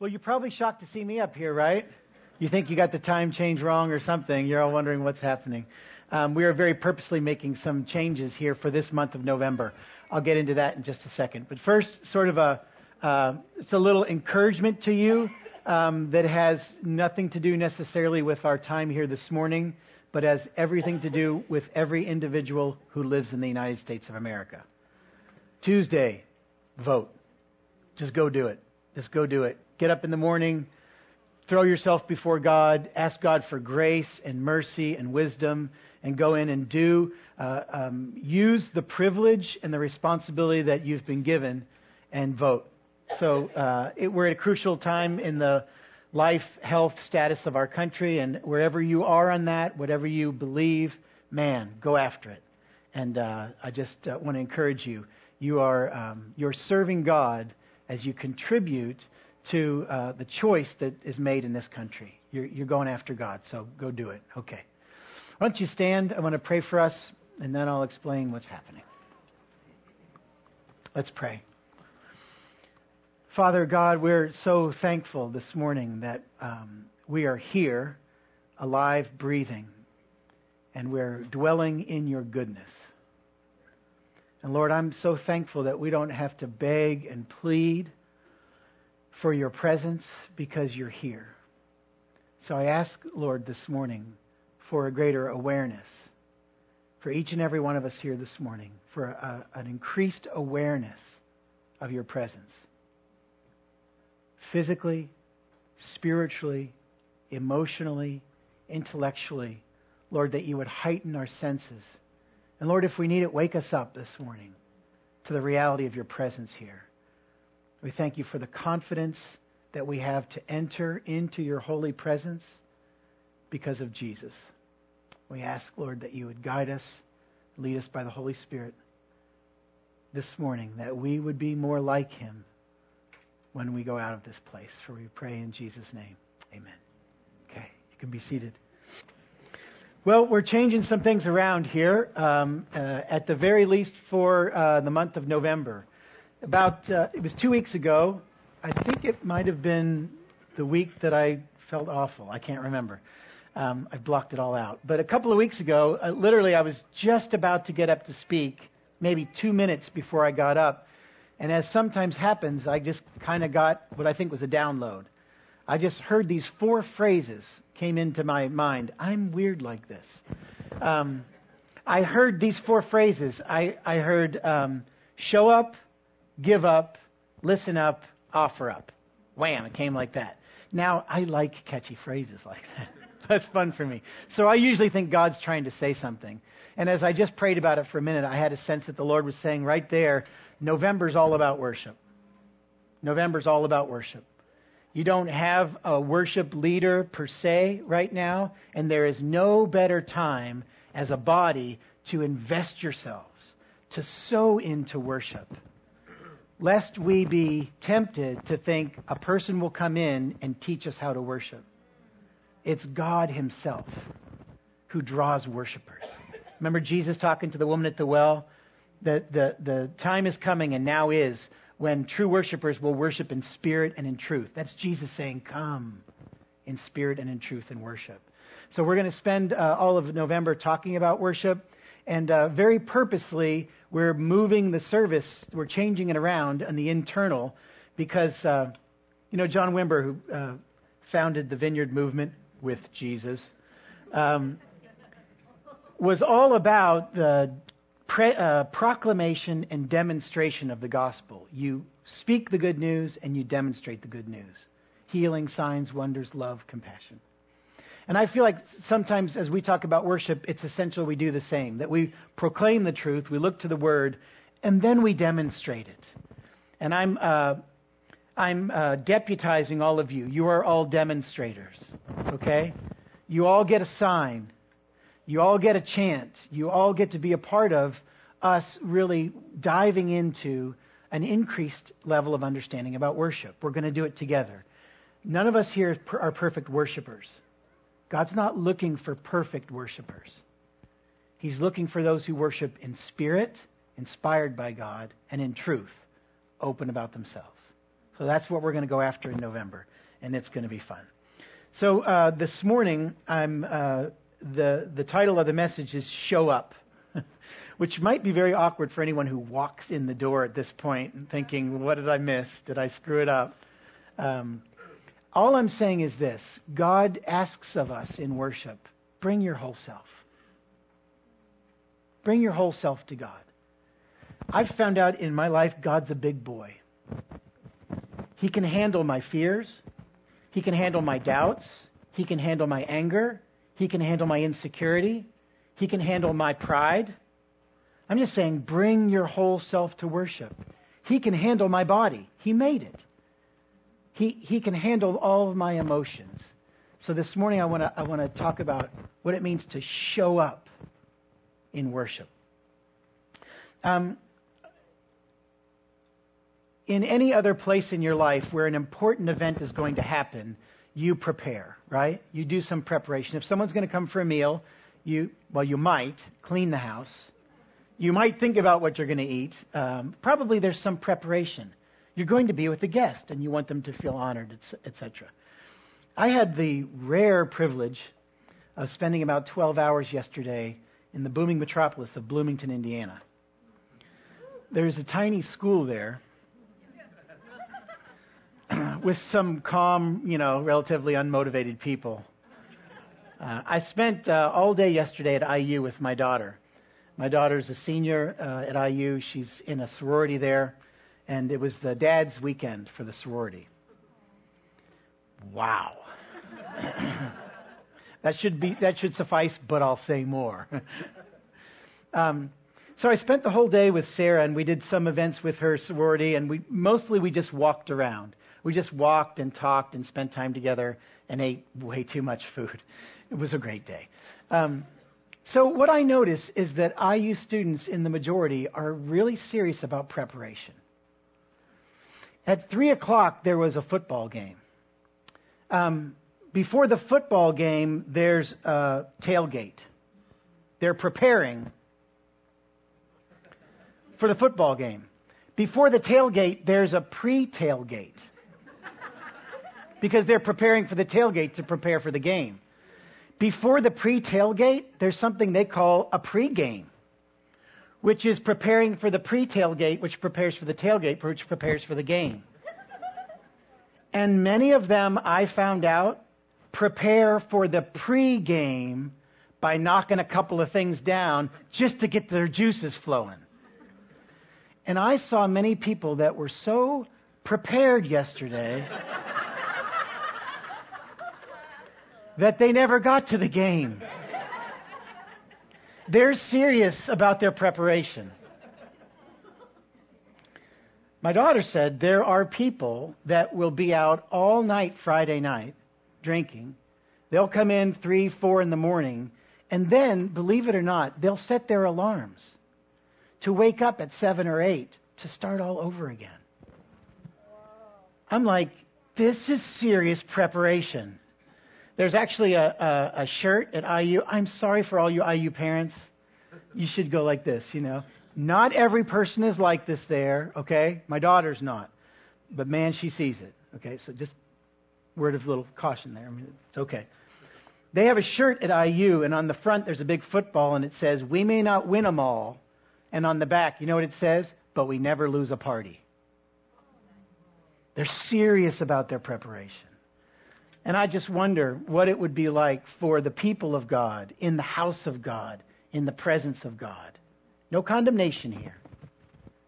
Well, you're probably shocked to see me up here, right? You think you got the time change wrong or something. You're all wondering what's happening. Um, we are very purposely making some changes here for this month of November. I'll get into that in just a second. But first, sort of a, uh, it's a little encouragement to you um, that has nothing to do necessarily with our time here this morning, but has everything to do with every individual who lives in the United States of America. Tuesday, vote. Just go do it. Just go do it. Get up in the morning, throw yourself before God, ask God for grace and mercy and wisdom, and go in and do. Uh, um, use the privilege and the responsibility that you've been given and vote. So uh, it, we're at a crucial time in the life, health status of our country, and wherever you are on that, whatever you believe, man, go after it. And uh, I just uh, want to encourage you. You are um, you're serving God as you contribute to uh, the choice that is made in this country. You're, you're going after God, so go do it. Okay. Why don't you stand? I want to pray for us, and then I'll explain what's happening. Let's pray. Father God, we're so thankful this morning that um, we are here, alive, breathing, and we're dwelling in your goodness. And Lord, I'm so thankful that we don't have to beg and plead for your presence because you're here. So I ask, Lord, this morning for a greater awareness for each and every one of us here this morning, for a, an increased awareness of your presence. Physically, spiritually, emotionally, intellectually, Lord, that you would heighten our senses. And Lord, if we need it, wake us up this morning to the reality of your presence here. We thank you for the confidence that we have to enter into your holy presence because of Jesus. We ask, Lord, that you would guide us, lead us by the Holy Spirit this morning, that we would be more like him when we go out of this place. For we pray in Jesus' name. Amen. Okay, you can be seated. Well, we're changing some things around here, um, uh, at the very least for uh, the month of November about uh, it was two weeks ago. I think it might have been the week that I felt awful. I can't remember. Um, I blocked it all out. But a couple of weeks ago, uh, literally, I was just about to get up to speak, maybe two minutes before I got up. And as sometimes happens, I just kind of got what I think was a download. I just heard these four phrases came into my mind. I'm weird like this. Um, I heard these four phrases. I, I heard um, show up, give up, listen up, offer up. Wham, it came like that. Now, I like catchy phrases like that. That's fun for me. So I usually think God's trying to say something. And as I just prayed about it for a minute, I had a sense that the Lord was saying right there, November's all about worship. November's all about worship. You don't have a worship leader per se right now, and there is no better time as a body to invest yourselves, to sow into worship lest we be tempted to think a person will come in and teach us how to worship. It's God Himself who draws worshipers. Remember Jesus talking to the woman at the well? The, the, the time is coming and now is when true worshipers will worship in spirit and in truth. That's Jesus saying, Come in spirit and in truth and worship. So we're going to spend uh, all of November talking about worship. And uh, very purposely, we're moving the service, we're changing it around on the internal because, uh, you know, John Wimber, who uh, founded the Vineyard Movement with Jesus, um, was all about the pre- uh, proclamation and demonstration of the gospel. You speak the good news and you demonstrate the good news healing, signs, wonders, love, compassion. And I feel like sometimes as we talk about worship, it's essential we do the same, that we proclaim the truth, we look to the word, and then we demonstrate it. And I'm, uh, I'm uh, deputizing all of you. You are all demonstrators, okay? You all get a sign. You all get a chant. You all get to be a part of us really diving into an increased level of understanding about worship. We're going to do it together. None of us here are perfect worshipers. God's not looking for perfect worshipers. He's looking for those who worship in spirit, inspired by God, and in truth, open about themselves. So that's what we're going to go after in November, and it's going to be fun. So uh, this morning, I'm uh, the the title of the message is "Show Up," which might be very awkward for anyone who walks in the door at this point and thinking, "What did I miss? Did I screw it up?" Um, all I'm saying is this: God asks of us in worship, bring your whole self. Bring your whole self to God. I've found out in my life God's a big boy. He can handle my fears. He can handle my doubts. He can handle my anger. He can handle my insecurity. He can handle my pride. I'm just saying, bring your whole self to worship. He can handle my body. He made it. He, he can handle all of my emotions. So this morning I want to I want to talk about what it means to show up in worship. Um, in any other place in your life where an important event is going to happen, you prepare, right? You do some preparation. If someone's going to come for a meal, you, well, you might clean the house. You might think about what you're going to eat. Um, probably there's some preparation. You're going to be with the guest and you want them to feel honored, etc. I had the rare privilege of spending about 12 hours yesterday in the booming metropolis of Bloomington, Indiana. There's a tiny school there with some calm, you know, relatively unmotivated people. Uh, I spent uh, all day yesterday at IU with my daughter. My daughter's a senior uh, at IU. She's in a sorority there, and it was the dad's weekend for the sorority. Wow. that should be that should suffice, but I'll say more. um, so I spent the whole day with Sarah, and we did some events with her sorority, and we mostly we just walked around. We just walked and talked and spent time together and ate way too much food. It was a great day. Um, so what I notice is that IU students in the majority are really serious about preparation. At three o'clock, there was a football game. Um, before the football game, there's a tailgate. They're preparing for the football game. Before the tailgate, there's a pre tailgate because they're preparing for the tailgate to prepare for the game. Before the pre tailgate, there's something they call a pre-game, which is preparing for the pre tailgate, which prepares for the tailgate, which prepares for the game. And many of them, I found out, prepare for the pre-game by knocking a couple of things down just to get their juices flowing. And I saw many people that were so prepared yesterday that they never got to the game. They're serious about their preparation. My daughter said there are people that will be out all night Friday night drinking. They'll come in three, four in the morning, and then, believe it or not, they'll set their alarms to wake up at seven or eight to start all over again. I'm like, this is serious preparation. There's actually a, a, a shirt at IU. I'm sorry for all you IU parents. You should go like this, you know. Not every person is like this there, okay? My daughter's not. But man, she sees it, okay? So just word of little caution there. I mean, it's okay. They have a shirt at IU, and on the front there's a big football, and it says, We may not win them all. And on the back, you know what it says? But we never lose a party. They're serious about their preparation. And I just wonder what it would be like for the people of God, in the house of God, in the presence of God. No condemnation here,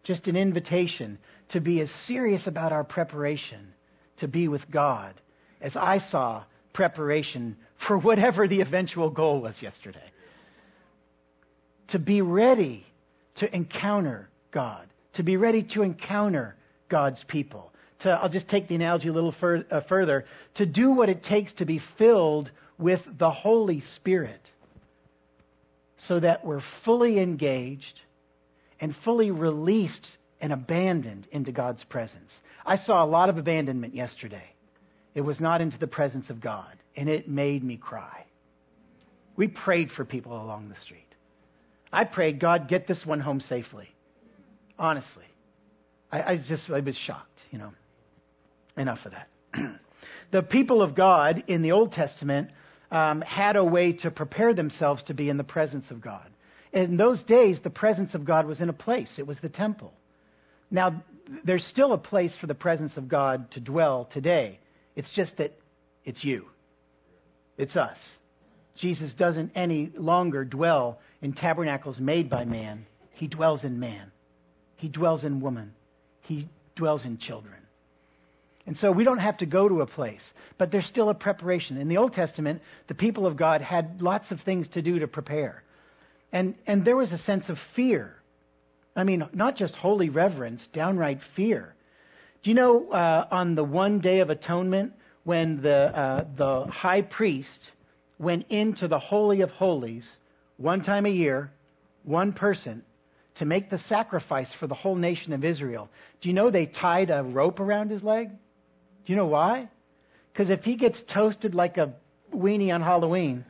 just an invitation to be as serious about our preparation to be with God as I saw preparation for whatever the eventual goal was yesterday. To be ready to encounter God, to be ready to encounter God's people, to, I'll just take the analogy a little fur, uh, further, to do what it takes to be filled with the Holy Spirit so that we're fully engaged and fully released and abandoned into God's presence. I saw a lot of abandonment yesterday. It was not into the presence of God, and it made me cry. We prayed for people along the street. I prayed, God, get this one home safely. Honestly. I, I just, I was shocked, you know. Enough of that. the people of God in the Old Testament um, had a way to prepare themselves to be in the presence of God. In those days, the presence of God was in a place, it was the temple. Now, there's still a place for the presence of God to dwell today. It's just that it's you, it's us. Jesus doesn't any longer dwell in tabernacles made by man, he dwells in man, he dwells in woman, he dwells in children. And so we don't have to go to a place, but there's still a preparation. In the Old Testament, the people of God had lots of things to do to prepare. And, and there was a sense of fear. I mean, not just holy reverence, downright fear. Do you know uh, on the one day of atonement, when the, uh, the high priest went into the Holy of Holies one time a year, one person, to make the sacrifice for the whole nation of Israel, do you know they tied a rope around his leg? You know why? Because if he gets toasted like a weenie on Halloween,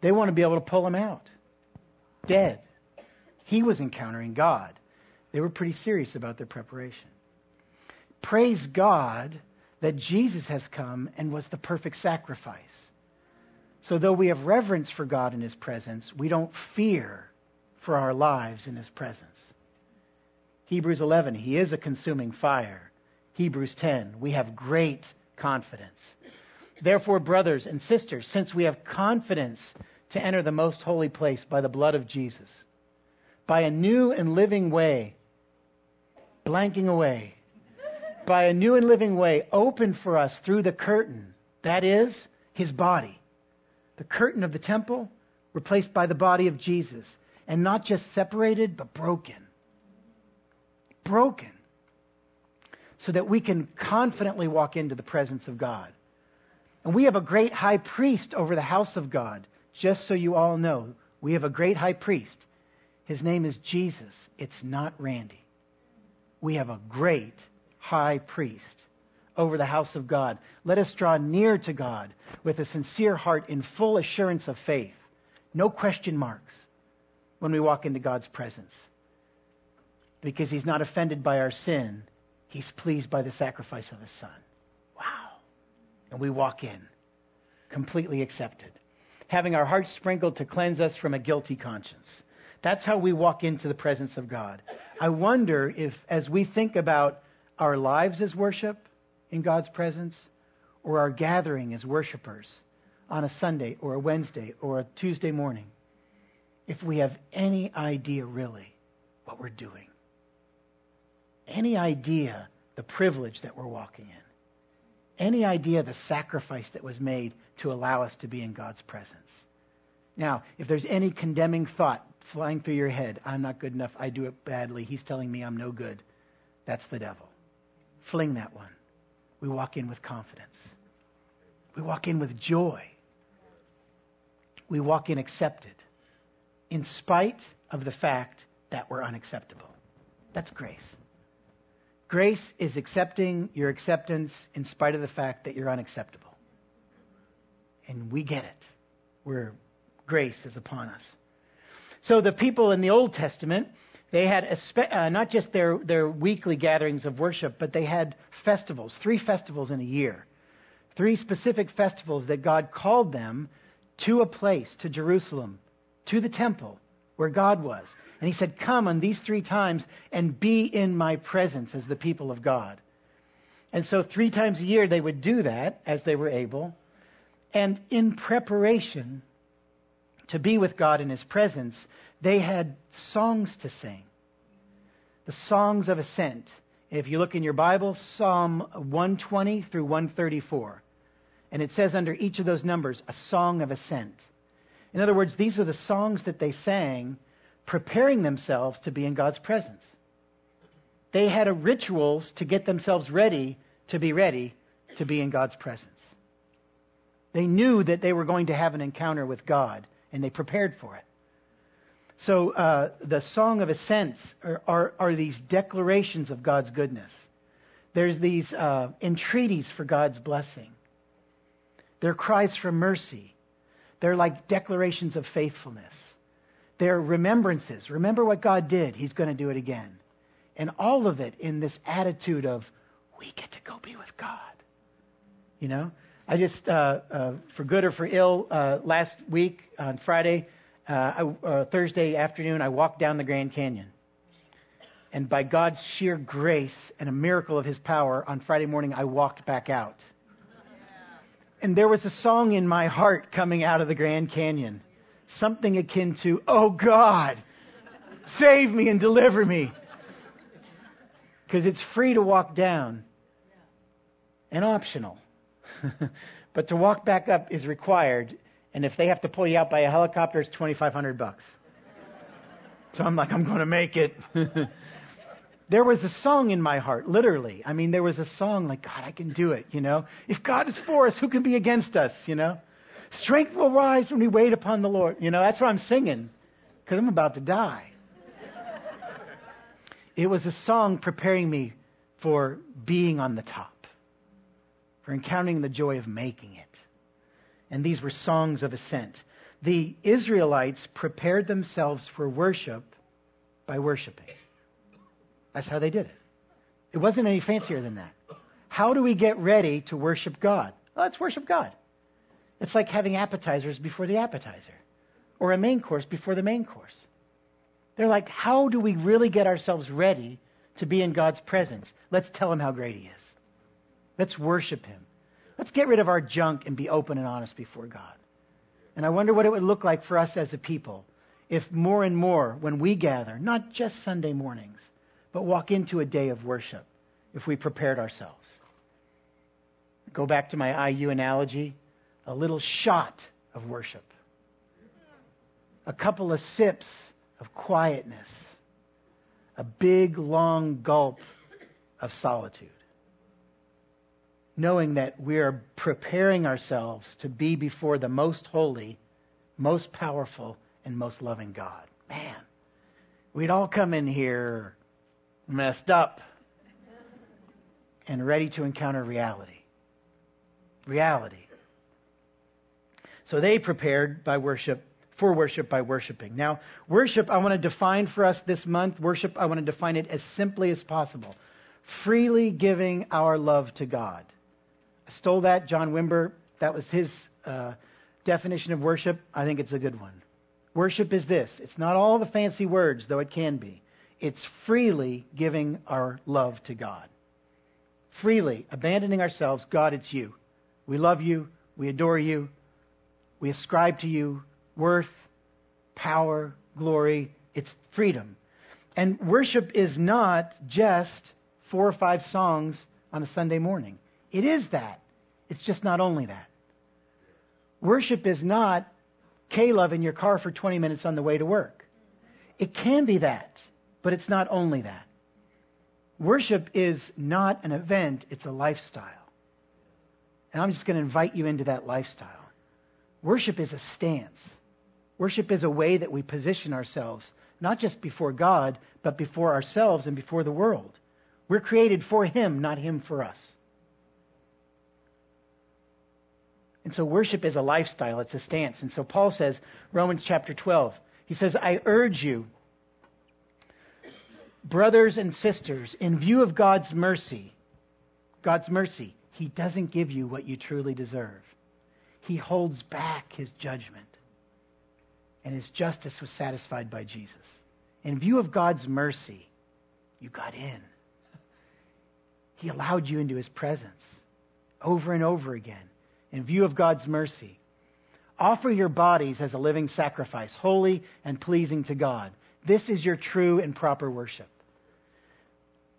they want to be able to pull him out. Dead. He was encountering God. They were pretty serious about their preparation. Praise God that Jesus has come and was the perfect sacrifice. So, though we have reverence for God in His presence, we don't fear for our lives in His presence. Hebrews 11, He is a consuming fire. Hebrews 10. We have great confidence. Therefore, brothers and sisters, since we have confidence to enter the most holy place by the blood of Jesus, by a new and living way, blanking away, by a new and living way opened for us through the curtain, that is, his body. The curtain of the temple replaced by the body of Jesus, and not just separated, but broken. Broken so that we can confidently walk into the presence of God. And we have a great high priest over the house of God. Just so you all know, we have a great high priest. His name is Jesus. It's not Randy. We have a great high priest over the house of God. Let us draw near to God with a sincere heart in full assurance of faith. No question marks when we walk into God's presence. Because he's not offended by our sin He's pleased by the sacrifice of his son. Wow. And we walk in, completely accepted, having our hearts sprinkled to cleanse us from a guilty conscience. That's how we walk into the presence of God. I wonder if, as we think about our lives as worship in God's presence, or our gathering as worshipers on a Sunday or a Wednesday or a Tuesday morning, if we have any idea really what we're doing any idea the privilege that we're walking in, any idea the sacrifice that was made to allow us to be in God's presence. Now, if there's any condemning thought flying through your head, I'm not good enough, I do it badly, he's telling me I'm no good, that's the devil. Fling that one. We walk in with confidence. We walk in with joy. We walk in accepted, in spite of the fact that we're unacceptable. That's grace. Grace is accepting your acceptance in spite of the fact that you're unacceptable. And we get it. Where grace is upon us. So the people in the Old Testament, they had spe- uh, not just their, their weekly gatherings of worship, but they had festivals, three festivals in a year. Three specific festivals that God called them to a place, to Jerusalem, to the temple where God was. And he said, Come on these three times and be in my presence as the people of God. And so, three times a year, they would do that as they were able. And in preparation to be with God in his presence, they had songs to sing the songs of ascent. If you look in your Bible, Psalm 120 through 134. And it says under each of those numbers, a song of ascent. In other words, these are the songs that they sang preparing themselves to be in God's presence. They had rituals to get themselves ready to be ready to be in God's presence. They knew that they were going to have an encounter with God, and they prepared for it. So uh, the Song of Ascents are, are, are, these declarations of God's goodness. There's these uh, entreaties for God's blessing. They're cries for mercy. They're like declarations of faithfulness. They're remembrances. Remember what God did. He's going to do it again. And all of it in this attitude of, we get to go be with God. You know? I just, uh, uh, for good or for ill, uh, last week on Friday, uh, I, uh, Thursday afternoon, I walked down the Grand Canyon. And by God's sheer grace and a miracle of His power, on Friday morning, I walked back out. And there was a song in my heart coming out of the Grand Canyon. Something akin to, Oh God, save me and deliver me. Because it's free to walk down and optional. but to walk back up is required. And if they have to pull you out by a helicopter, it's 2500 bucks. So I'm like, I'm going to make it. there was a song in my heart, literally. I mean, there was a song like, God, I can do it, you know? If God is for us, who can be against us, you know? Strength will rise when we wait upon the Lord. You know, that's what I'm singing because I'm about to die. it was a song preparing me for being on the top, for encountering the joy of making it. And these were songs of ascent. The Israelites prepared themselves for worship by worshiping. That's how they did it. It wasn't any fancier than that. How do we get ready to worship God? Well, let's worship God. It's like having appetizers before the appetizer, or a main course before the main course. They're like, how do we really get ourselves ready to be in God's presence? Let's tell Him how great He is. Let's worship Him. Let's get rid of our junk and be open and honest before God. And I wonder what it would look like for us as a people if more and more, when we gather, not just Sunday mornings, but walk into a day of worship if we prepared ourselves. Go back to my IU analogy a little shot of worship, a couple of sips of quietness, a big, long gulp of solitude. Knowing that we are preparing ourselves to be before the most holy, most powerful, and most loving God. Man, we'd all come in here messed up and ready to encounter reality. Reality. So they prepared by worship, for worship by worshiping. Now, worship, I want to define for us this month. Worship, I want to define it as simply as possible. Freely giving our love to God. I stole that, John Wimber. That was his uh, definition of worship. I think it's a good one. Worship is this it's not all the fancy words, though it can be. It's freely giving our love to God. Freely abandoning ourselves. God, it's you. We love you. We adore you. We ascribe to you worth, power, glory. It's freedom. And worship is not just four or five songs on a Sunday morning. It is that. It's just not only that. Worship is not K-Love in your car for 20 minutes on the way to work. It can be that. But it's not only that. Worship is not an event, it's a lifestyle. And I'm just going to invite you into that lifestyle. Worship is a stance. Worship is a way that we position ourselves, not just before God, but before ourselves and before the world. We're created for Him, not Him for us. And so worship is a lifestyle, it's a stance. And so Paul says, Romans chapter 12, he says, I urge you, brothers and sisters, in view of God's mercy, God's mercy, He doesn't give you what you truly deserve. He holds back His judgment. And His justice was satisfied by Jesus. In view of God's mercy, you got in. He allowed you into His presence over and over again. In view of God's mercy, offer your bodies as a living sacrifice, holy and pleasing to God. This is your true and proper worship.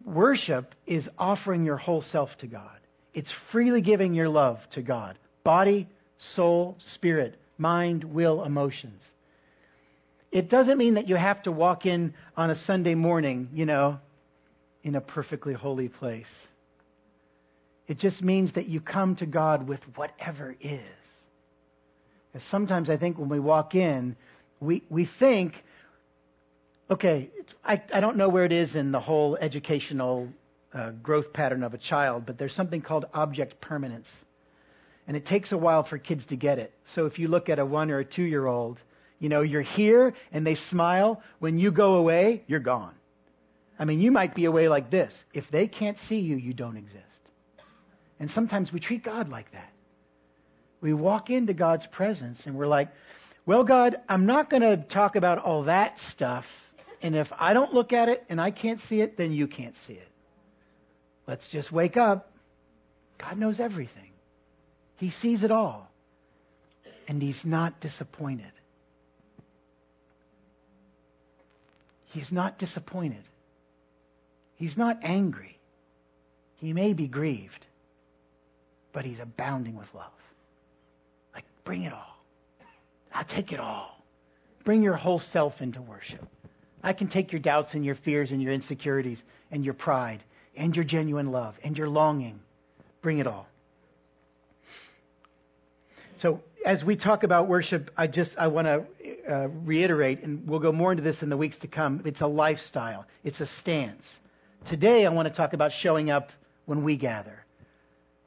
Worship is offering your whole self to God. It's freely giving your love to God body, soul, spirit, mind, will, emotions. It doesn't mean that you have to walk in on a Sunday morning, you know, in a perfectly holy place. It just means that you come to God with whatever is. Sometimes I think when we walk in, we, we think, okay, I, I don't know where it is in the whole educational uh, growth pattern of a child, but there's something called object permanence. And it takes a while for kids to get it. So if you look at a one or a two year old, you know, you're here and they smile. When you go away, you're gone. I mean, you might be away like this. If they can't see you, you don't exist. And sometimes we treat God like that. We walk into God's presence and we're like, well, God, I'm not going to talk about all that stuff. And if I don't look at it and I can't see it, then you can't see it. Let's just wake up. God knows everything, He sees it all. And He's not disappointed. He's not disappointed. He's not angry. He may be grieved, but He's abounding with love. Like, bring it all. I'll take it all. Bring your whole self into worship. I can take your doubts and your fears and your insecurities and your pride and your genuine love and your longing. Bring it all. So as we talk about worship, I just I want to uh, reiterate, and we'll go more into this in the weeks to come. It's a lifestyle. It's a stance. Today, I want to talk about showing up when we gather.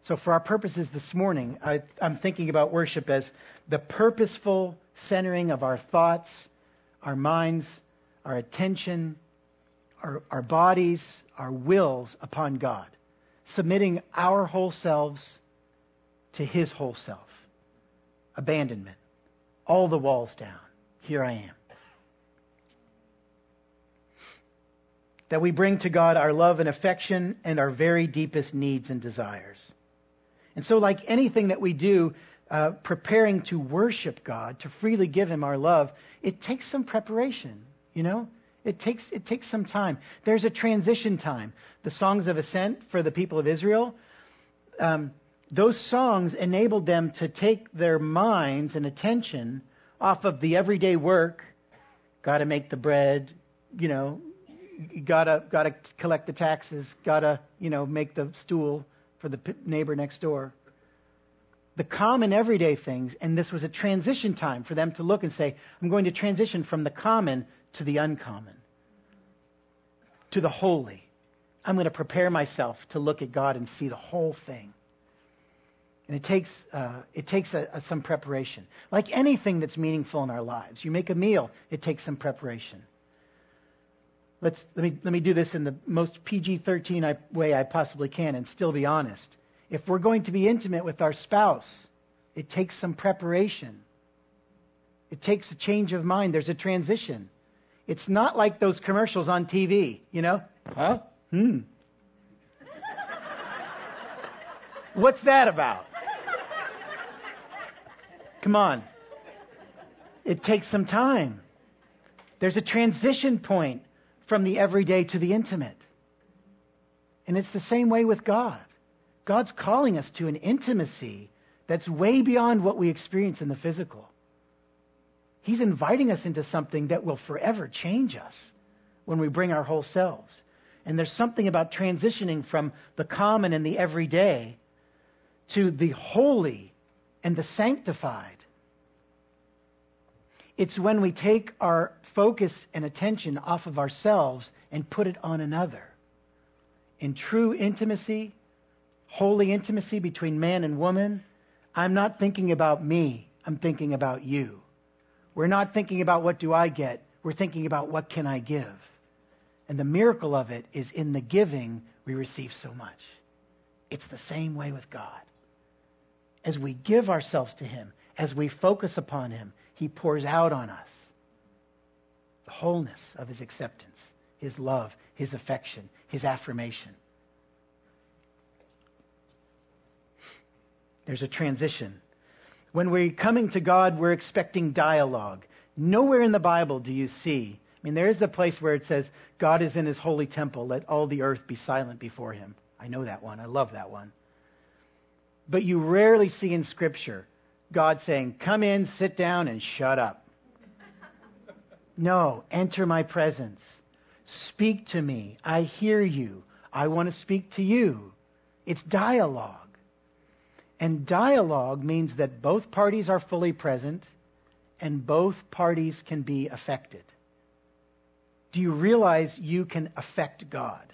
So, for our purposes this morning, I, I'm thinking about worship as the purposeful centering of our thoughts, our minds, our attention, our, our bodies, our wills upon God, submitting our whole selves to His whole self. Abandonment. All the walls down. Here I am. That we bring to God our love and affection and our very deepest needs and desires. And so, like anything that we do, uh, preparing to worship God, to freely give Him our love, it takes some preparation, you know? It takes, it takes some time. There's a transition time. The songs of ascent for the people of Israel, um, those songs enabled them to take their minds and attention off of the everyday work. Got to make the bread, you know, gotta gotta collect the taxes, gotta you know make the stool, for the neighbor next door. The common everyday things, and this was a transition time for them to look and say, I'm going to transition from the common to the uncommon, to the holy. I'm going to prepare myself to look at God and see the whole thing. And it takes, uh, it takes a, a, some preparation. Like anything that's meaningful in our lives. You make a meal, it takes some preparation. Let's, let, me, let me do this in the most PG 13 way I possibly can and still be honest. If we're going to be intimate with our spouse, it takes some preparation. It takes a change of mind. There's a transition. It's not like those commercials on TV, you know? Huh? Hmm. What's that about? Come on. It takes some time. There's a transition point from the everyday to the intimate. And it's the same way with God. God's calling us to an intimacy that's way beyond what we experience in the physical. He's inviting us into something that will forever change us when we bring our whole selves. And there's something about transitioning from the common and the everyday to the holy and the sanctified. It's when we take our focus and attention off of ourselves and put it on another. In true intimacy, holy intimacy between man and woman, I'm not thinking about me, I'm thinking about you. We're not thinking about what do I get, we're thinking about what can I give. And the miracle of it is in the giving we receive so much. It's the same way with God. As we give ourselves to Him, as we focus upon Him, He pours out on us the wholeness of his acceptance, his love, his affection, his affirmation. There's a transition. When we're coming to God, we're expecting dialogue. Nowhere in the Bible do you see. I mean, there is a place where it says, God is in his holy temple. Let all the earth be silent before him. I know that one. I love that one. But you rarely see in Scripture God saying, Come in, sit down, and shut up. No, enter my presence. Speak to me. I hear you. I want to speak to you. It's dialogue. And dialogue means that both parties are fully present and both parties can be affected. Do you realize you can affect God?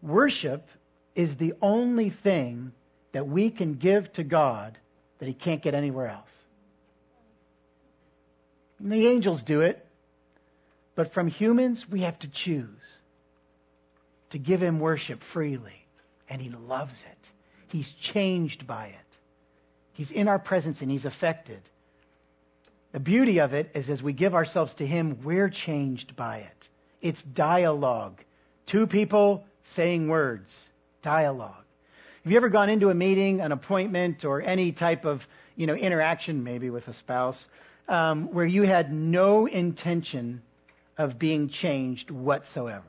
Worship is the only thing that we can give to God that He can't get anywhere else. And the angels do it. But from humans, we have to choose to give him worship freely. And he loves it. He's changed by it. He's in our presence and he's affected. The beauty of it is as we give ourselves to him, we're changed by it. It's dialogue. Two people saying words. Dialogue. Have you ever gone into a meeting, an appointment, or any type of you know interaction, maybe with a spouse, um, where you had no intention of being changed whatsoever?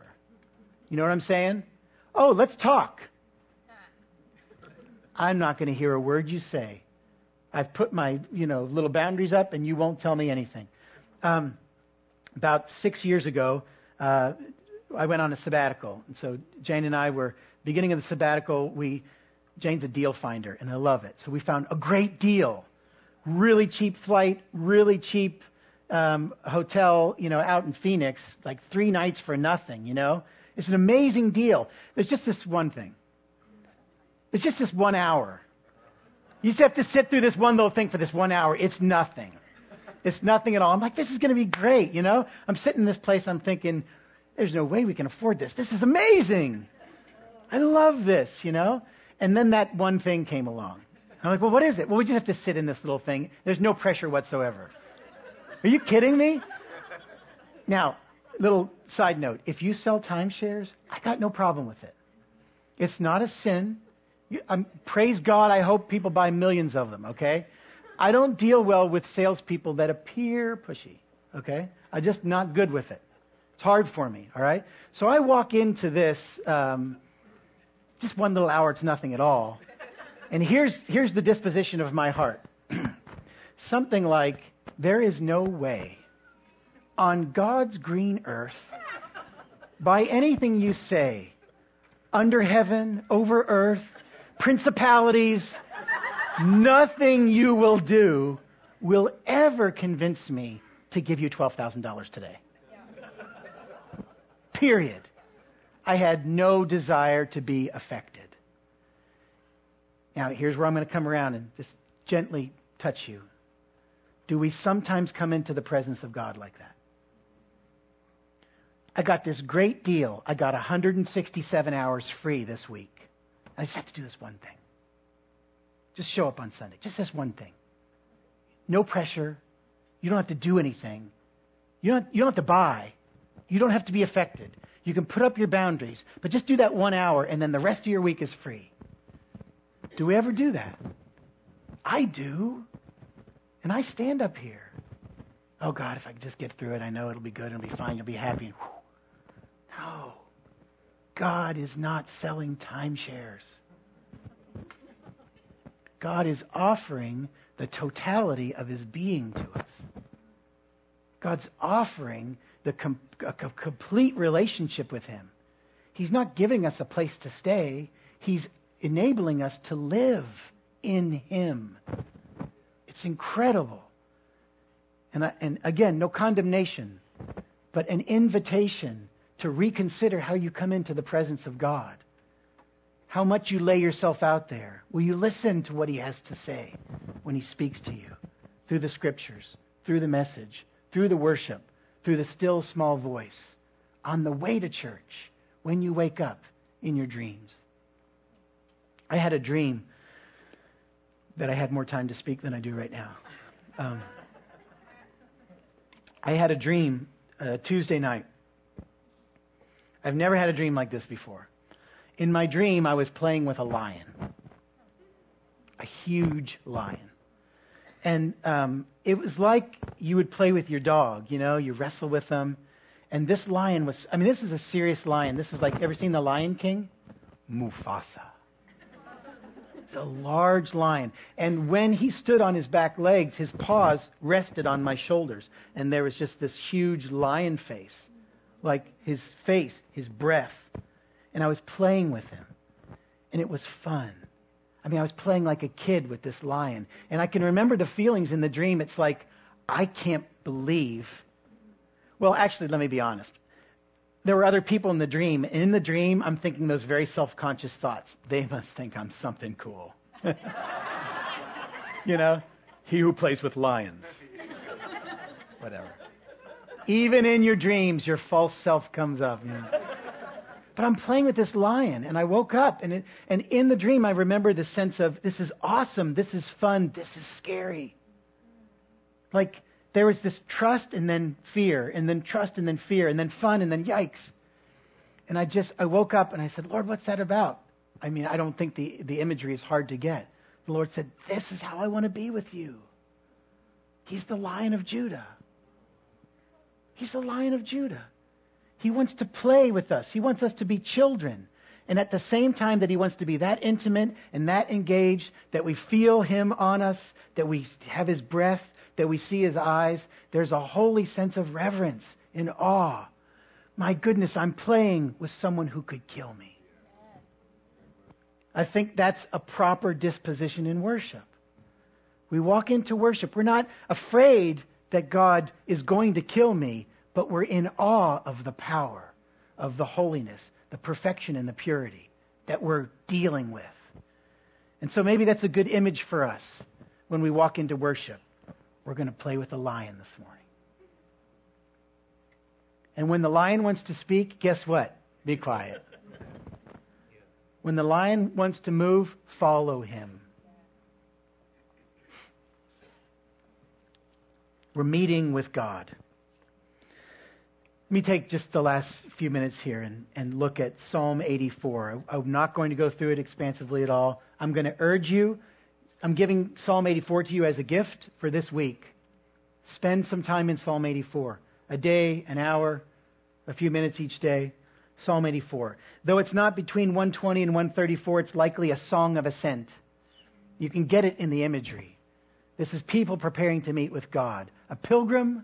You know what I'm saying? Oh, let's talk. I'm not going to hear a word you say. I've put my, you know, little boundaries up, and you won't tell me anything. Um, about six years ago, uh, I went on a sabbatical, and so Jane and I were beginning of the sabbatical. We Jane's a deal finder, and I love it. So we found a great deal, really cheap flight, really cheap um, hotel, you know, out in Phoenix, like three nights for nothing. You know, it's an amazing deal. There's just this one thing. It's just this one hour you just have to sit through this one little thing for this one hour. It's nothing. It's nothing at all. I'm like, this is going to be great, you know? I'm sitting in this place, I'm thinking, there's no way we can afford this. This is amazing. I love this, you know? And then that one thing came along. I'm like, well, what is it? Well, we just have to sit in this little thing. There's no pressure whatsoever. Are you kidding me? Now, little side note if you sell timeshares, I got no problem with it. It's not a sin. I'm, praise God, I hope people buy millions of them, okay? I don't deal well with salespeople that appear pushy, okay? I'm just not good with it. It's hard for me, all right? So I walk into this, um, just one little hour, it's nothing at all. And here's, here's the disposition of my heart something like, there is no way on God's green earth, by anything you say, under heaven, over earth, principalities, nothing you will do will ever convince me to give you $12,000 today. Period. I had no desire to be affected. Now, here's where I'm going to come around and just gently touch you. Do we sometimes come into the presence of God like that? I got this great deal. I got 167 hours free this week. I just have to do this one thing. Just show up on Sunday. Just this one thing. No pressure. You don't have to do anything. You don't, you don't have to buy. You don't have to be affected. You can put up your boundaries, but just do that one hour, and then the rest of your week is free. Do we ever do that? I do. And I stand up here. Oh, God, if I could just get through it, I know it'll be good, it'll be fine, you'll be happy. No. God is not selling timeshares. God is offering the totality of his being to us. God's offering the com- complete relationship with him. He's not giving us a place to stay, he's enabling us to live in him. It's incredible. And, I, and again, no condemnation, but an invitation to reconsider how you come into the presence of God. How much you lay yourself out there. Will you listen to what He has to say when He speaks to you through the scriptures, through the message, through the worship, through the still small voice, on the way to church, when you wake up in your dreams? I had a dream that I had more time to speak than I do right now. Um, I had a dream uh, Tuesday night I've never had a dream like this before. In my dream, I was playing with a lion, a huge lion. And um, it was like you would play with your dog, you know, you wrestle with them. And this lion was, I mean, this is a serious lion. This is like, ever seen The Lion King? Mufasa. It's a large lion. And when he stood on his back legs, his paws rested on my shoulders. And there was just this huge lion face like his face, his breath. And I was playing with him. And it was fun. I mean, I was playing like a kid with this lion. And I can remember the feelings in the dream. It's like, I can't believe. Well, actually, let me be honest. There were other people in the dream. In the dream, I'm thinking those very self conscious thoughts. They must think I'm something cool. you know? He who plays with lions. Whatever. Even in your dreams, your false self comes up. You know? But I'm playing with this lion, and I woke up, and, it, and in the dream, I remember the sense of this is awesome, this is fun, this is scary. Like there was this trust and then fear, and then trust and then fear, and then fun, and then yikes. And I just, I woke up and I said, Lord, what's that about? I mean, I don't think the, the imagery is hard to get. The Lord said, This is how I want to be with you. He's the lion of Judah. He's the lion of Judah. He wants to play with us. He wants us to be children. And at the same time that he wants to be that intimate and that engaged, that we feel him on us, that we have his breath, that we see his eyes, there's a holy sense of reverence and awe. My goodness, I'm playing with someone who could kill me. I think that's a proper disposition in worship. We walk into worship. We're not afraid that God is going to kill me, but we're in awe of the power, of the holiness, the perfection, and the purity that we're dealing with. And so maybe that's a good image for us when we walk into worship. We're going to play with a lion this morning. And when the lion wants to speak, guess what? Be quiet. When the lion wants to move, follow him. We're meeting with God. Let me take just the last few minutes here and, and look at Psalm 84. I'm not going to go through it expansively at all. I'm going to urge you, I'm giving Psalm 84 to you as a gift for this week. Spend some time in Psalm 84 a day, an hour, a few minutes each day. Psalm 84. Though it's not between 120 and 134, it's likely a song of ascent. You can get it in the imagery. This is people preparing to meet with God, a pilgrim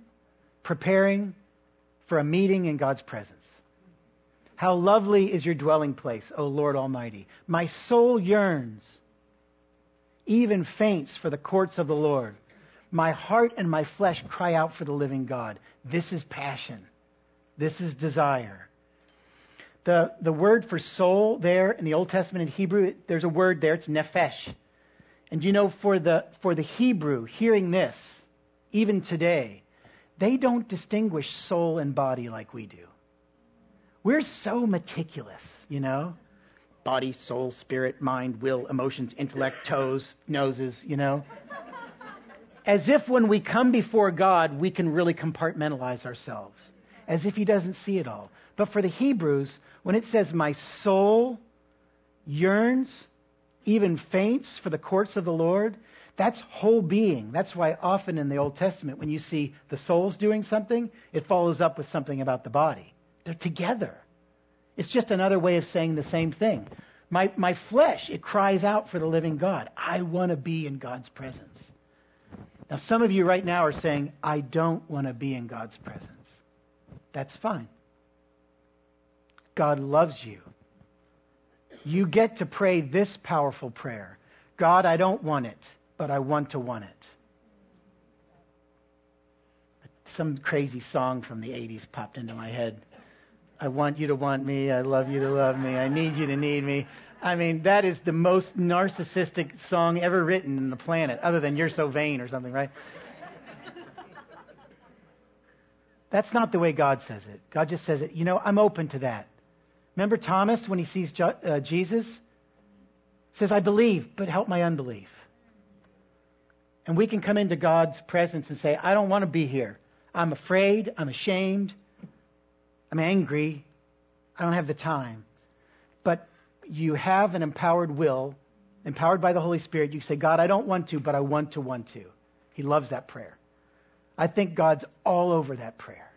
preparing for a meeting in God's presence. How lovely is your dwelling place, O Lord Almighty. My soul yearns, even faints for the courts of the Lord. My heart and my flesh cry out for the living God. This is passion. This is desire. The, the word for soul there in the Old Testament in Hebrew, there's a word there, it's nephesh. And you know, for the, for the Hebrew, hearing this, even today, they don't distinguish soul and body like we do. We're so meticulous, you know? Body, soul, spirit, mind, will, emotions, intellect, toes, noses, you know? As if when we come before God, we can really compartmentalize ourselves as if he doesn't see it all. But for the Hebrews, when it says, My soul yearns, even faints for the courts of the Lord, that's whole being. That's why often in the Old Testament, when you see the souls doing something, it follows up with something about the body. They're together. It's just another way of saying the same thing. My, my flesh, it cries out for the living God. I want to be in God's presence. Now, some of you right now are saying, I don't want to be in God's presence. That's fine. God loves you. You get to pray this powerful prayer God, I don't want it, but I want to want it. Some crazy song from the 80s popped into my head. I want you to want me. I love you to love me. I need you to need me. I mean, that is the most narcissistic song ever written in the planet, other than You're So Vain or something, right? That's not the way God says it. God just says it, you know, I'm open to that. Remember Thomas when he sees uh, Jesus? says, I believe, but help my unbelief. And we can come into God's presence and say, I don't want to be here. I'm afraid. I'm ashamed. I'm angry. I don't have the time. But you have an empowered will, empowered by the Holy Spirit. You say, God, I don't want to, but I want to want to. He loves that prayer. I think God's all over that prayer.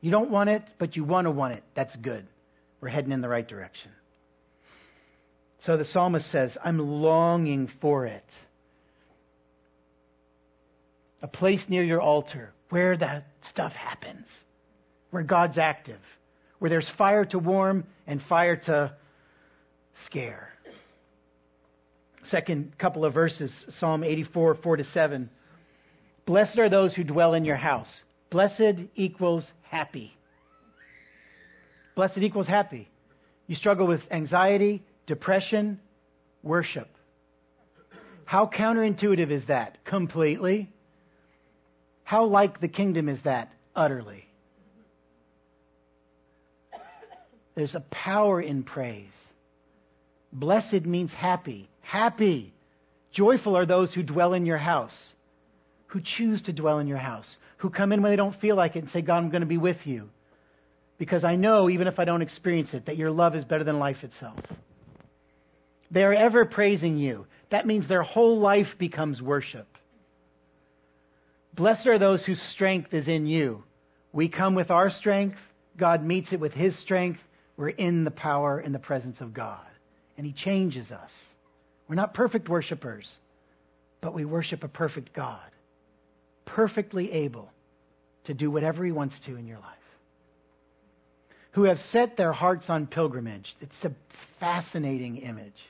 You don't want it, but you want to want it. That's good. We're heading in the right direction. So the psalmist says, I'm longing for it. A place near your altar where that stuff happens, where God's active, where there's fire to warm and fire to scare. Second couple of verses, Psalm 84, 4 to 7. Blessed are those who dwell in your house. Blessed equals happy. Blessed equals happy. You struggle with anxiety, depression, worship. How counterintuitive is that? Completely. How like the kingdom is that? Utterly. There's a power in praise. Blessed means happy. Happy. Joyful are those who dwell in your house, who choose to dwell in your house, who come in when they don't feel like it and say, God, I'm going to be with you. Because I know, even if I don't experience it, that your love is better than life itself. They are ever praising you. That means their whole life becomes worship. Blessed are those whose strength is in you. We come with our strength, God meets it with his strength. We're in the power and the presence of God. And he changes us. We're not perfect worshipers, but we worship a perfect God, perfectly able to do whatever he wants to in your life. Who have set their hearts on pilgrimage. It's a fascinating image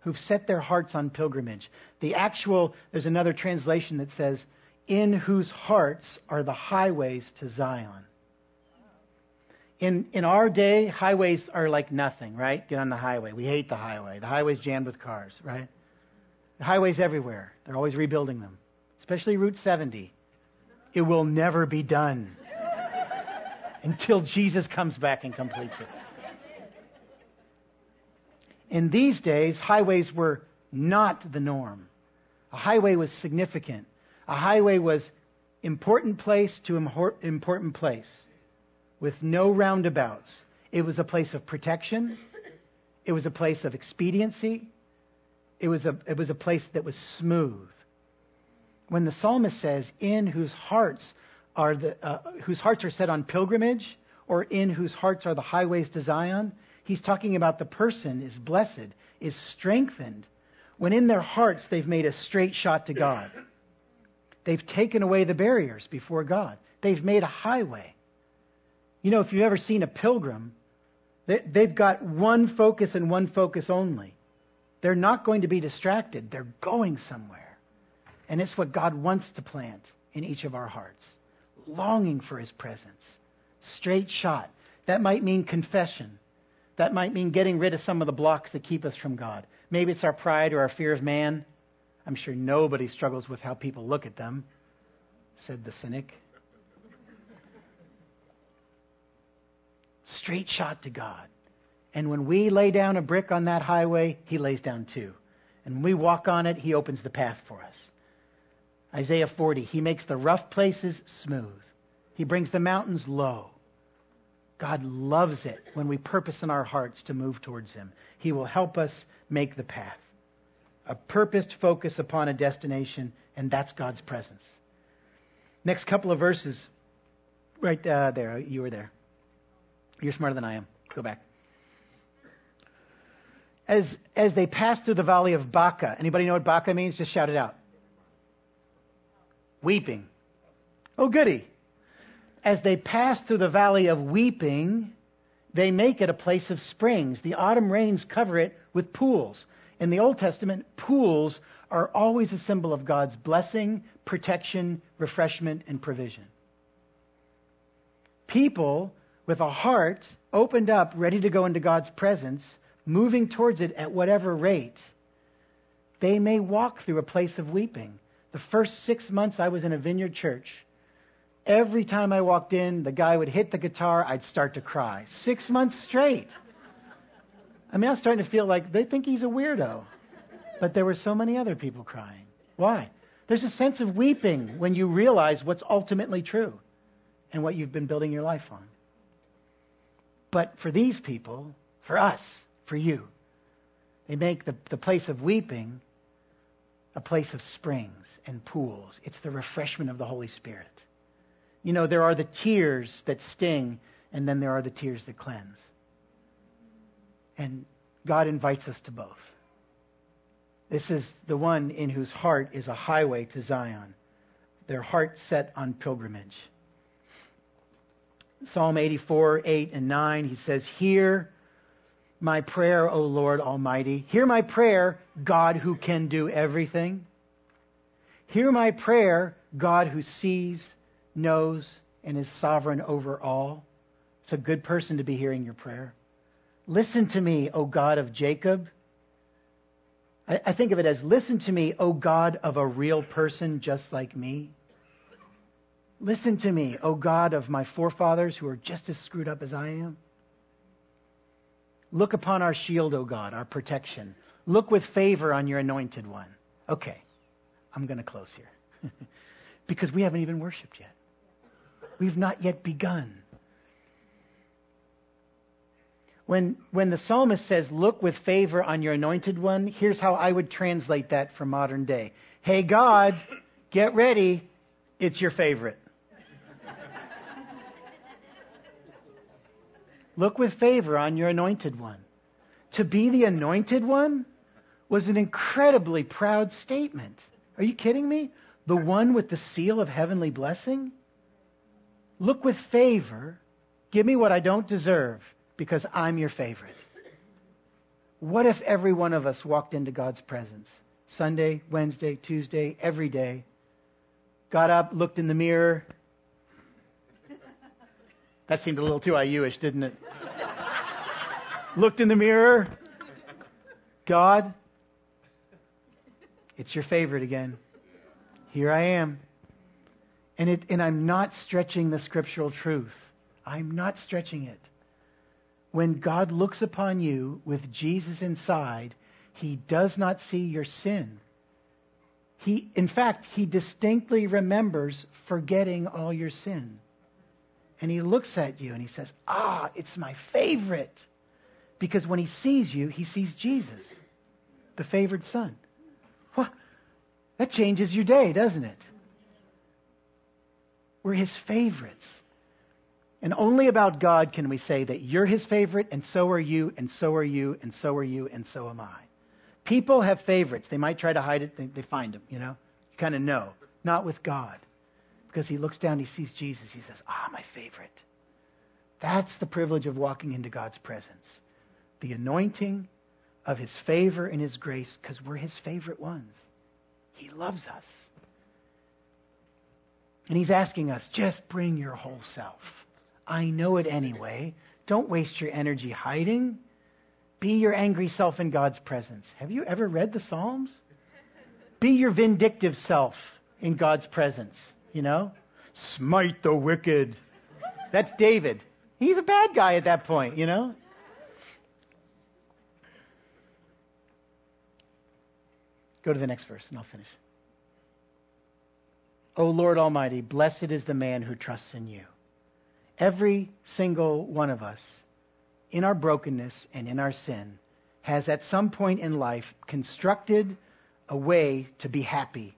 who've set their hearts on pilgrimage. The actual, there's another translation that says, in whose hearts are the highways to Zion. In, in our day, highways are like nothing, right? Get on the highway. We hate the highway. The highway's jammed with cars, right? The highways everywhere. They're always rebuilding them, especially Route 70. It will never be done until Jesus comes back and completes it. In these days, highways were not the norm. A highway was significant. A highway was important place to important place with no roundabouts. It was a place of protection. It was a place of expediency. It was a, it was a place that was smooth. When the psalmist says, in whose hearts are the, uh, whose hearts are set on pilgrimage, or in whose hearts are the highways to Zion, He's talking about the person is blessed, is strengthened, when in their hearts they've made a straight shot to God. They've taken away the barriers before God. They've made a highway. You know, if you've ever seen a pilgrim, they've got one focus and one focus only. They're not going to be distracted. They're going somewhere. And it's what God wants to plant in each of our hearts. Longing for His presence. Straight shot. That might mean confession. That might mean getting rid of some of the blocks that keep us from God. Maybe it's our pride or our fear of man. I'm sure nobody struggles with how people look at them, said the cynic. Straight shot to God. And when we lay down a brick on that highway, He lays down two. And when we walk on it, He opens the path for us. Isaiah 40, He makes the rough places smooth. He brings the mountains low. God loves it when we purpose in our hearts to move towards Him. He will help us make the path. A purposed focus upon a destination, and that's God's presence. Next couple of verses, right uh, there. You were there. You're smarter than I am. Go back. As, as they pass through the valley of Baca, anybody know what Baca means? Just shout it out. Weeping. Oh, goody as they pass through the valley of weeping, they make it a place of springs. The autumn rains cover it with pools. In the Old Testament, pools are always a symbol of God's blessing, protection, refreshment, and provision. People with a heart opened up, ready to go into God's presence, moving towards it at whatever rate, they may walk through a place of weeping. The first six months I was in a vineyard church, Every time I walked in, the guy would hit the guitar, I'd start to cry. Six months straight. I mean, I was starting to feel like they think he's a weirdo. But there were so many other people crying. Why? There's a sense of weeping when you realize what's ultimately true and what you've been building your life on. But for these people, for us, for you, they make the, the place of weeping a place of springs and pools. It's the refreshment of the Holy Spirit. You know, there are the tears that sting, and then there are the tears that cleanse. And God invites us to both. This is the one in whose heart is a highway to Zion, their heart set on pilgrimage. Psalm 84, 8 and 9, he says, Hear my prayer, O Lord Almighty. Hear my prayer, God who can do everything. Hear my prayer, God who sees knows and is sovereign over all. It's a good person to be hearing your prayer. Listen to me, O God of Jacob. I, I think of it as listen to me, O God of a real person just like me. Listen to me, O God of my forefathers who are just as screwed up as I am. Look upon our shield, O God, our protection. Look with favor on your anointed one. Okay, I'm going to close here because we haven't even worshiped yet. We've not yet begun. When, when the psalmist says, Look with favor on your anointed one, here's how I would translate that for modern day. Hey, God, get ready. It's your favorite. Look with favor on your anointed one. To be the anointed one was an incredibly proud statement. Are you kidding me? The one with the seal of heavenly blessing? Look with favor. Give me what I don't deserve because I'm your favorite. What if every one of us walked into God's presence? Sunday, Wednesday, Tuesday, every day. Got up, looked in the mirror. That seemed a little too IU-ish, didn't it? looked in the mirror. God, it's your favorite again. Here I am. And, it, and I'm not stretching the scriptural truth. I'm not stretching it. When God looks upon you with Jesus inside, he does not see your sin. He, in fact, he distinctly remembers forgetting all your sin. And he looks at you and he says, Ah, it's my favorite. Because when he sees you, he sees Jesus, the favored son. What? That changes your day, doesn't it? We're his favorites. And only about God can we say that you're his favorite, and so are you, and so are you, and so are you, and so am I. People have favorites. They might try to hide it, they, they find them, you know? You kind of know. Not with God. Because he looks down, he sees Jesus, he says, Ah, my favorite. That's the privilege of walking into God's presence. The anointing of his favor and his grace, because we're his favorite ones. He loves us. And he's asking us, just bring your whole self. I know it anyway. Don't waste your energy hiding. Be your angry self in God's presence. Have you ever read the Psalms? Be your vindictive self in God's presence, you know? Smite the wicked. That's David. He's a bad guy at that point, you know? Go to the next verse and I'll finish. O Lord Almighty, blessed is the man who trusts in you. Every single one of us, in our brokenness and in our sin, has at some point in life constructed a way to be happy,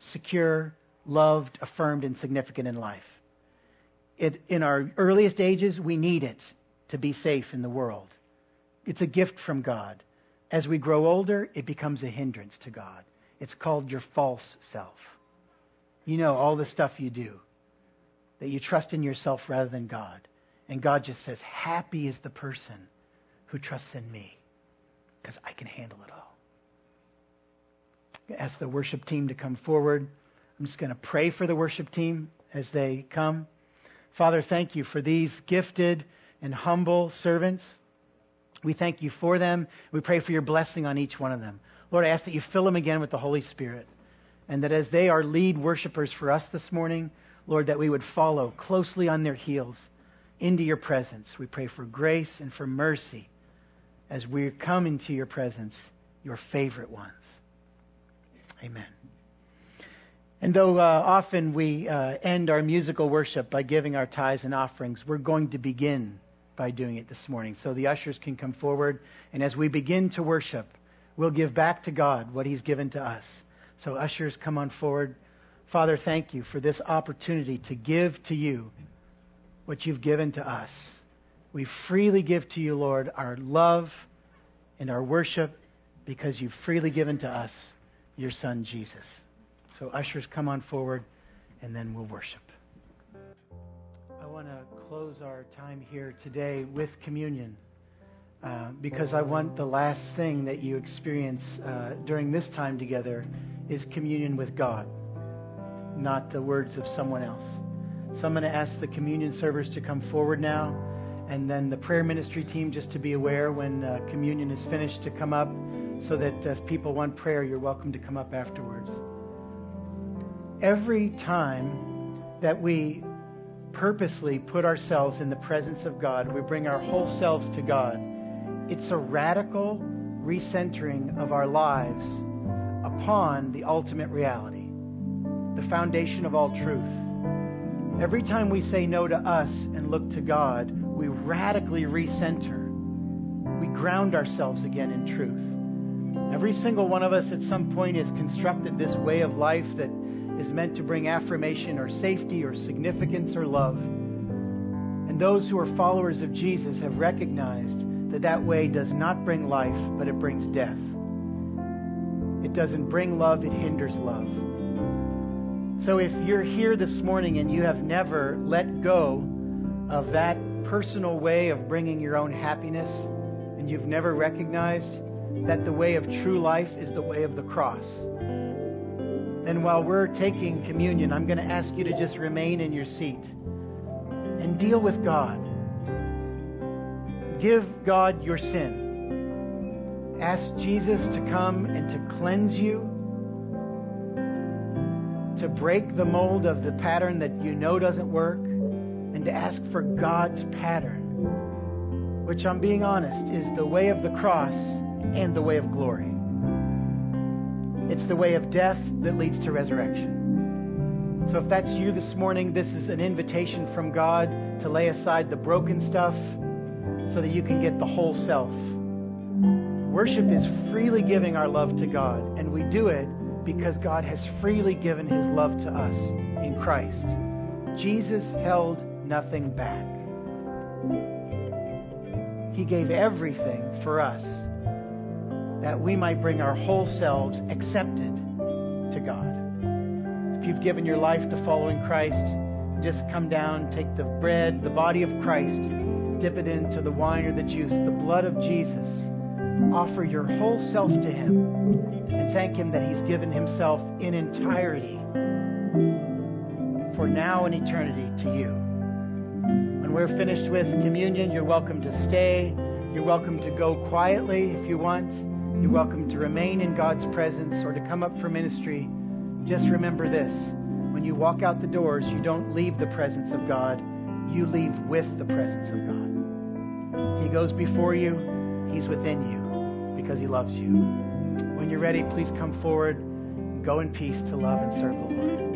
secure, loved, affirmed, and significant in life. It, in our earliest ages, we need it to be safe in the world. It's a gift from God. As we grow older, it becomes a hindrance to God. It's called your false self. You know, all the stuff you do that you trust in yourself rather than God. And God just says, Happy is the person who trusts in me because I can handle it all. Ask the worship team to come forward. I'm just going to pray for the worship team as they come. Father, thank you for these gifted and humble servants. We thank you for them. We pray for your blessing on each one of them. Lord, I ask that you fill them again with the Holy Spirit. And that as they are lead worshipers for us this morning, Lord, that we would follow closely on their heels into your presence. We pray for grace and for mercy as we come into your presence, your favorite ones. Amen. And though uh, often we uh, end our musical worship by giving our tithes and offerings, we're going to begin by doing it this morning. So the ushers can come forward, and as we begin to worship, we'll give back to God what He's given to us. So, ushers, come on forward. Father, thank you for this opportunity to give to you what you've given to us. We freely give to you, Lord, our love and our worship because you've freely given to us your Son, Jesus. So, ushers, come on forward, and then we'll worship. I want to close our time here today with communion. Uh, because I want the last thing that you experience uh, during this time together is communion with God, not the words of someone else. So I'm going to ask the communion servers to come forward now, and then the prayer ministry team just to be aware when uh, communion is finished to come up, so that if people want prayer, you're welcome to come up afterwards. Every time that we purposely put ourselves in the presence of God, we bring our whole selves to God It's a radical recentering of our lives upon the ultimate reality, the foundation of all truth. Every time we say no to us and look to God, we radically recenter. We ground ourselves again in truth. Every single one of us at some point has constructed this way of life that is meant to bring affirmation or safety or significance or love. And those who are followers of Jesus have recognized that that way does not bring life, but it brings death. It doesn't bring love, it hinders love. So if you're here this morning and you have never let go of that personal way of bringing your own happiness, and you've never recognized that the way of true life is the way of the cross, then while we're taking communion, I'm going to ask you to just remain in your seat and deal with God. Give God your sin. Ask Jesus to come and to cleanse you, to break the mold of the pattern that you know doesn't work, and to ask for God's pattern, which I'm being honest is the way of the cross and the way of glory. It's the way of death that leads to resurrection. So if that's you this morning, this is an invitation from God to lay aside the broken stuff so that you can get the whole self. Worship is freely giving our love to God, and we do it because God has freely given his love to us in Christ. Jesus held nothing back. He gave everything for us that we might bring our whole selves accepted to God. If you've given your life to following Christ, just come down, take the bread, the body of Christ, dip it into the wine or the juice, the blood of Jesus. Offer your whole self to Him and thank Him that He's given Himself in entirety for now and eternity to you. When we're finished with communion, you're welcome to stay. You're welcome to go quietly if you want. You're welcome to remain in God's presence or to come up for ministry. Just remember this when you walk out the doors, you don't leave the presence of God, you leave with the presence of God. He goes before you, He's within you because He loves you. When you're ready, please come forward and go in peace to love and serve the Lord.